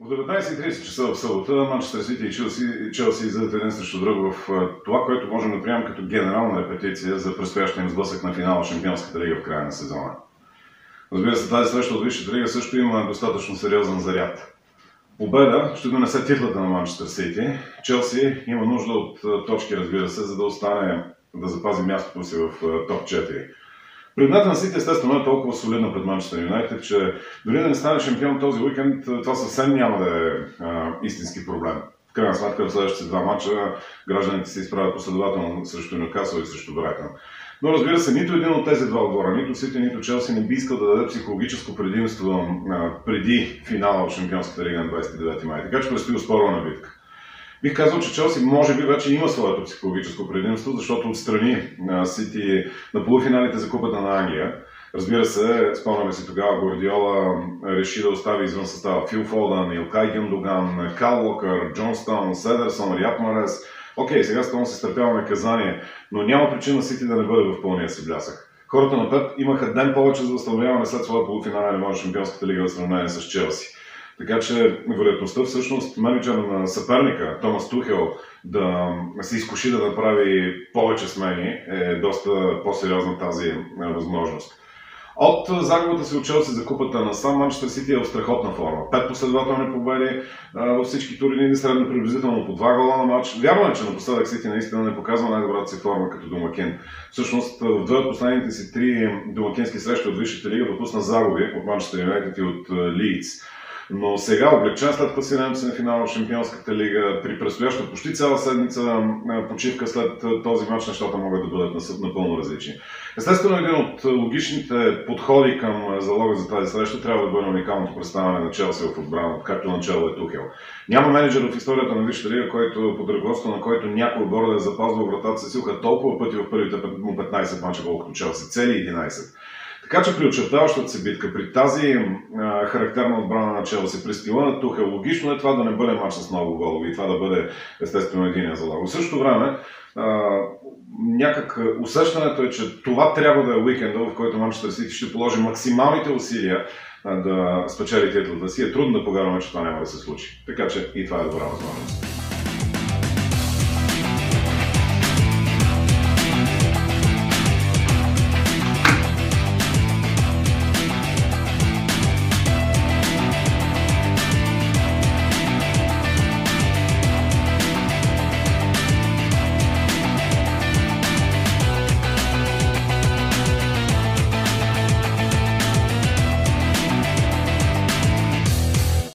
В 19.30 часа в събота Манчестър Сити и Челси, Челси излизат един срещу друг в това, което можем да приемем като генерална репетиция за предстоящия им сблъсък на финала в Шампионската лига в края на сезона. Разбира се, тази среща от Висшата лига също има достатъчно сериозен заряд. Победа ще донесе титлата на Манчестър Сити. Челси има нужда от точки, разбира се, за да остане, да запази мястото си в топ 4. Предната на Сити естествено е толкова солидна пред Манчестър Юнайтед, че дори да не стане шампион този уикенд, това съвсем няма да е а, истински проблем. В крайна сметка в следващите два мача гражданите се изправят последователно срещу Нюкасъл и срещу Брайтън. Но разбира се, нито един от тези два отбора, нито Сити, нито Челси не би искал да даде психологическо предимство а, преди финала в Шампионската лига на 29 май. Така че предстои спорвана битка. Бих казал, че Челси може би вече има своето психологическо предимство, защото отстрани Сити на полуфиналите за Купата на Англия. Разбира се, спомняме си тогава Гордиола реши да остави извън състава Фил Фолдън, Илкай Гюндоган, Кал Локър, Джон Стоун, Седерсон, Риат Марес. Окей, сега Стоун се стърпява наказание, но няма причина Сити да не бъде в пълния си блясък. Хората на Пеп имаха ден повече за възстановяване след своя полуфинален на Шампионската лига в сравнение с Челси. Така че вероятността всъщност менеджера на съперника, Томас Тухел, да се изкуши да направи повече смени е доста по-сериозна тази възможност. От загубата си от Челси за купата на сам Манчестър Сити е в страхотна форма. Пет последователни победи във всички турнини, средно приблизително по два гола на матч. Вярно е, че напоследък Сити наистина не показва най-добрата си форма като домакин. Всъщност в две от последните си три домакински срещи от Висшата лига допусна загуби от Манчестър Юнайтед и от Лийдс. Но сега, облегчен след класирането си на финала в Шампионската лига, при предстояща почти цяла седмица почивка след този матч, нещата могат да бъдат напълно различни. Естествено, един от логичните подходи към залога за тази среща трябва да бъде уникалното представяне на Челси в отбрана, както начало е Тухел. Няма менеджер в историята на Висшата лига, който под ръководство на който някой отбор да е запазвал вратата си силка толкова пъти в първите му 15 мача, колкото Челси. Цели 11. Така че при очертаващата се битка, при тази а, характерна отбрана на Челси, при стила на Тухел, логично е това да не бъде мач с много голови и това да бъде естествено единия залог. В същото време, а, някак усещането е, че това трябва да е уикенда, в който Манчестър Сити ще положи максималните усилия да спечели титлата си. Е трудно да повярваме, че това няма да се случи. Така че и това е добра възможност.